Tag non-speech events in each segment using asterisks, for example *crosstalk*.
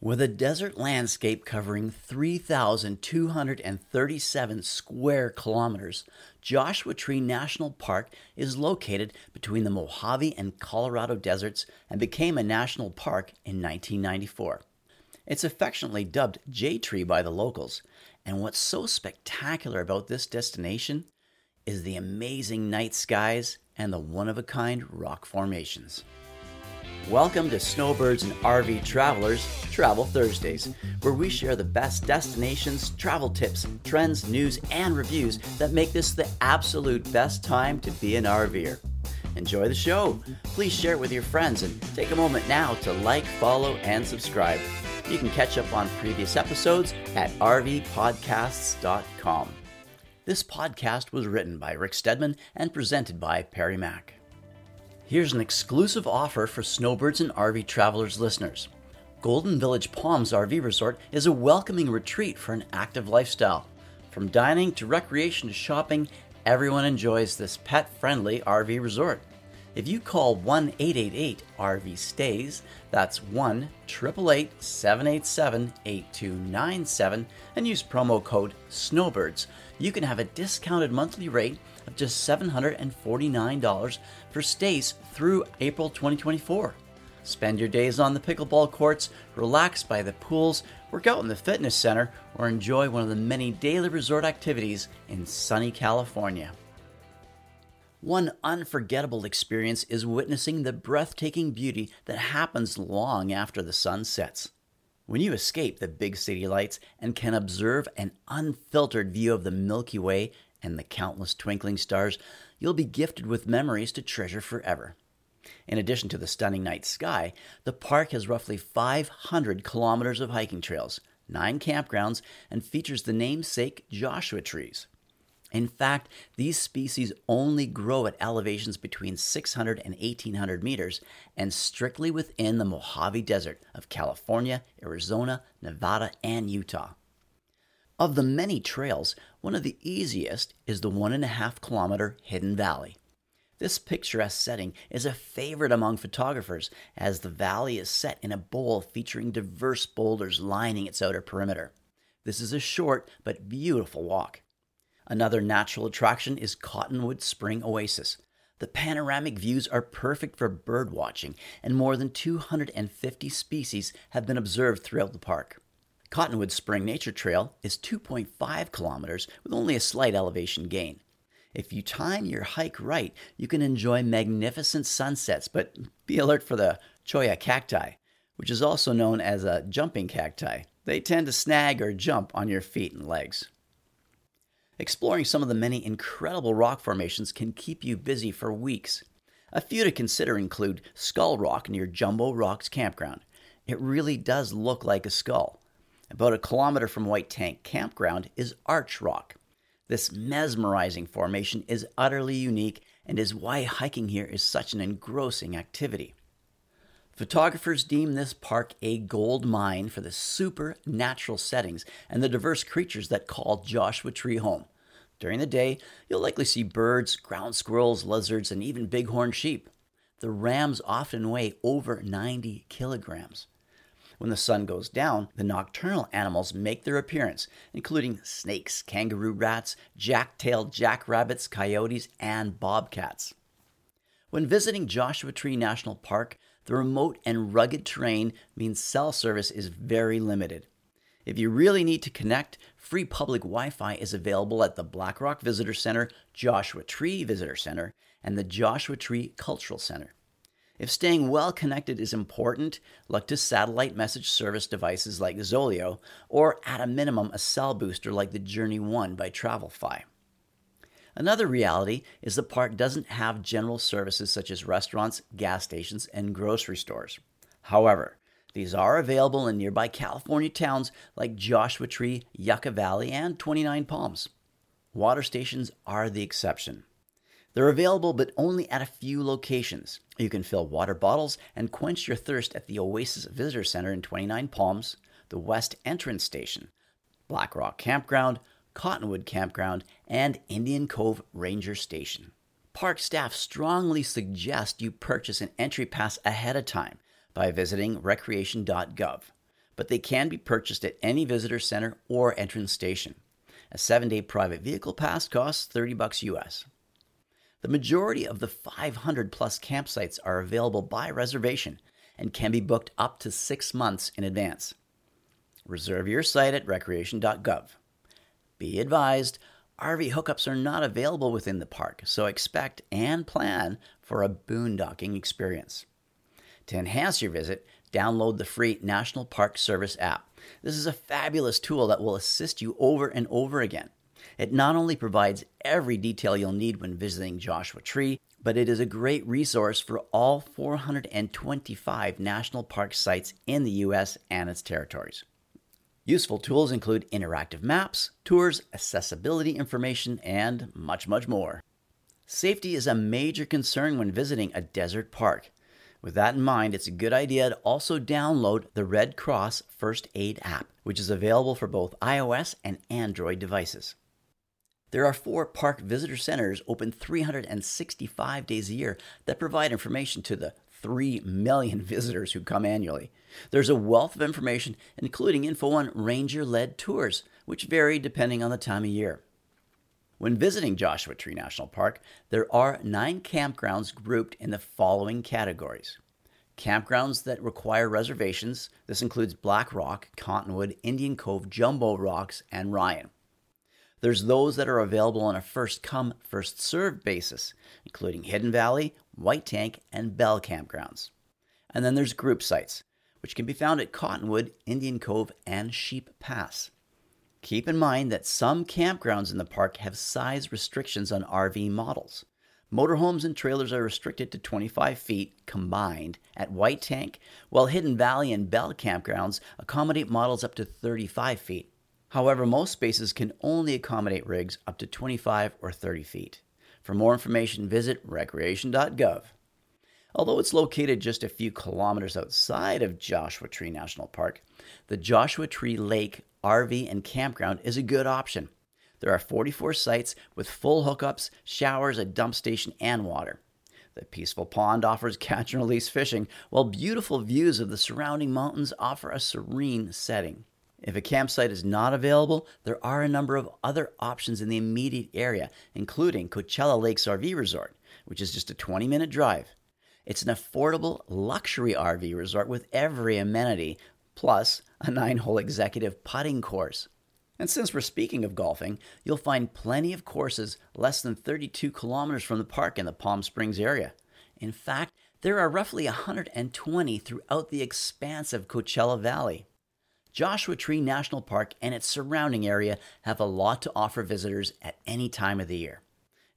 With a desert landscape covering 3,237 square kilometers, Joshua Tree National Park is located between the Mojave and Colorado deserts and became a national park in 1994. It's affectionately dubbed J Tree by the locals, and what's so spectacular about this destination is the amazing night skies and the one of a kind rock formations. Welcome to Snowbirds and RV Travelers Travel Thursdays, where we share the best destinations, travel tips, trends, news, and reviews that make this the absolute best time to be an RVer. Enjoy the show. Please share it with your friends and take a moment now to like, follow, and subscribe. You can catch up on previous episodes at rvpodcasts.com. This podcast was written by Rick Stedman and presented by Perry Mack. Here's an exclusive offer for Snowbirds and RV Travelers listeners. Golden Village Palms RV Resort is a welcoming retreat for an active lifestyle. From dining to recreation to shopping, everyone enjoys this pet friendly RV resort. If you call 1 888 RV Stays, that's 1 888 787 8297, and use promo code SNOWBIRDS, you can have a discounted monthly rate of just $749 for stays through April 2024. Spend your days on the pickleball courts, relax by the pools, work out in the fitness center, or enjoy one of the many daily resort activities in sunny California. One unforgettable experience is witnessing the breathtaking beauty that happens long after the sun sets. When you escape the big city lights and can observe an unfiltered view of the Milky Way and the countless twinkling stars, you'll be gifted with memories to treasure forever. In addition to the stunning night sky, the park has roughly 500 kilometers of hiking trails, nine campgrounds, and features the namesake Joshua trees. In fact, these species only grow at elevations between 600 and 1800 meters and strictly within the Mojave Desert of California, Arizona, Nevada, and Utah. Of the many trails, one of the easiest is the one and a half kilometer Hidden Valley. This picturesque setting is a favorite among photographers as the valley is set in a bowl featuring diverse boulders lining its outer perimeter. This is a short but beautiful walk. Another natural attraction is Cottonwood Spring Oasis. The panoramic views are perfect for bird watching, and more than 250 species have been observed throughout the park. Cottonwood Spring Nature Trail is 2.5 kilometers with only a slight elevation gain. If you time your hike right, you can enjoy magnificent sunsets, but be alert for the cholla cacti, which is also known as a jumping cacti. They tend to snag or jump on your feet and legs. Exploring some of the many incredible rock formations can keep you busy for weeks. A few to consider include Skull Rock near Jumbo Rocks Campground. It really does look like a skull. About a kilometer from White Tank Campground is Arch Rock. This mesmerizing formation is utterly unique and is why hiking here is such an engrossing activity. Photographers deem this park a gold mine for the supernatural settings and the diverse creatures that call Joshua Tree home. During the day, you'll likely see birds, ground squirrels, lizards, and even bighorn sheep. The rams often weigh over 90 kilograms. When the sun goes down, the nocturnal animals make their appearance, including snakes, kangaroo rats, black-tailed jackrabbits, coyotes, and bobcats. When visiting Joshua Tree National Park, the remote and rugged terrain means cell service is very limited. If you really need to connect, free public Wi Fi is available at the Blackrock Visitor Center, Joshua Tree Visitor Center, and the Joshua Tree Cultural Center. If staying well connected is important, look to satellite message service devices like Zoleo, or at a minimum, a cell booster like the Journey One by TravlFi. Another reality is the park doesn't have general services such as restaurants, gas stations, and grocery stores. However, these are available in nearby California towns like Joshua Tree, Yucca Valley, and 29 Palms. Water stations are the exception. They're available, but only at a few locations. You can fill water bottles and quench your thirst at the Oasis Visitor Center in 29 Palms, the West Entrance Station, Black Rock Campground, Cottonwood Campground, and Indian Cove Ranger Station. Park staff strongly suggest you purchase an entry pass ahead of time by visiting recreation.gov. but they can be purchased at any visitor center or entrance station. A seven day private vehicle pass costs 30 bucks US. The majority of the 500 plus campsites are available by reservation and can be booked up to six months in advance. Reserve your site at recreation.gov. Be advised, RV hookups are not available within the park, so expect and plan for a boondocking experience. To enhance your visit, download the free National Park Service app. This is a fabulous tool that will assist you over and over again. It not only provides every detail you'll need when visiting Joshua Tree, but it is a great resource for all 425 national park sites in the U.S. and its territories. Useful tools include interactive maps, tours, accessibility information, and much, much more. Safety is a major concern when visiting a desert park. With that in mind, it's a good idea to also download the Red Cross First Aid app, which is available for both iOS and Android devices. There are four park visitor centers open 365 days a year that provide information to the 3 million *laughs* visitors who come annually. There's a wealth of information, including info on ranger led tours, which vary depending on the time of year. When visiting Joshua Tree National Park, there are nine campgrounds grouped in the following categories campgrounds that require reservations. This includes Black Rock, Cottonwood, Indian Cove, Jumbo Rocks, and Ryan. There's those that are available on a first come, first served basis, including Hidden Valley, White Tank, and Belle campgrounds. And then there's group sites, which can be found at Cottonwood, Indian Cove, and Sheep Pass. Keep in mind that some campgrounds in the park have size restrictions on RV models. Motorhomes and trailers are restricted to 25 feet combined at White Tank, while Hidden Valley and Belle campgrounds accommodate models up to 35 feet. However, most spaces can only accommodate rigs up to 25 or 30 feet. For more information, visit recreation.gov. Although it's located just a few kilometers outside of Joshua Tree National Park, the Joshua Tree Lake RV and campground is a good option. There are 44 sites with full hookups, showers, a dump station, and water. The peaceful pond offers *laughs* catch and release fishing, while beautiful views of the surrounding mountains offer a serene setting. If a campsite is not available, there are a number of other options in the immediate area, including Coachella Lakes RV Resort, which is just a 20 minute drive. It's an affordable luxury RV resort with every amenity, plus a nine hole executive putting course. And since we're speaking of golfing, you'll find plenty of courses less than 32 kilometers from the park in the Palm Springs area. In fact, there are roughly 120 throughout the expansive Coachella Valley. Joshua Tree National Park and its surrounding area have a lot to offer visitors at any time of the year.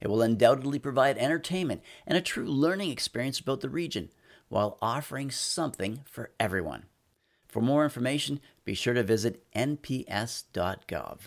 It will undoubtedly provide entertainment and a true learning experience about the region while offering something for everyone. For more information, be sure to visit nps.gov.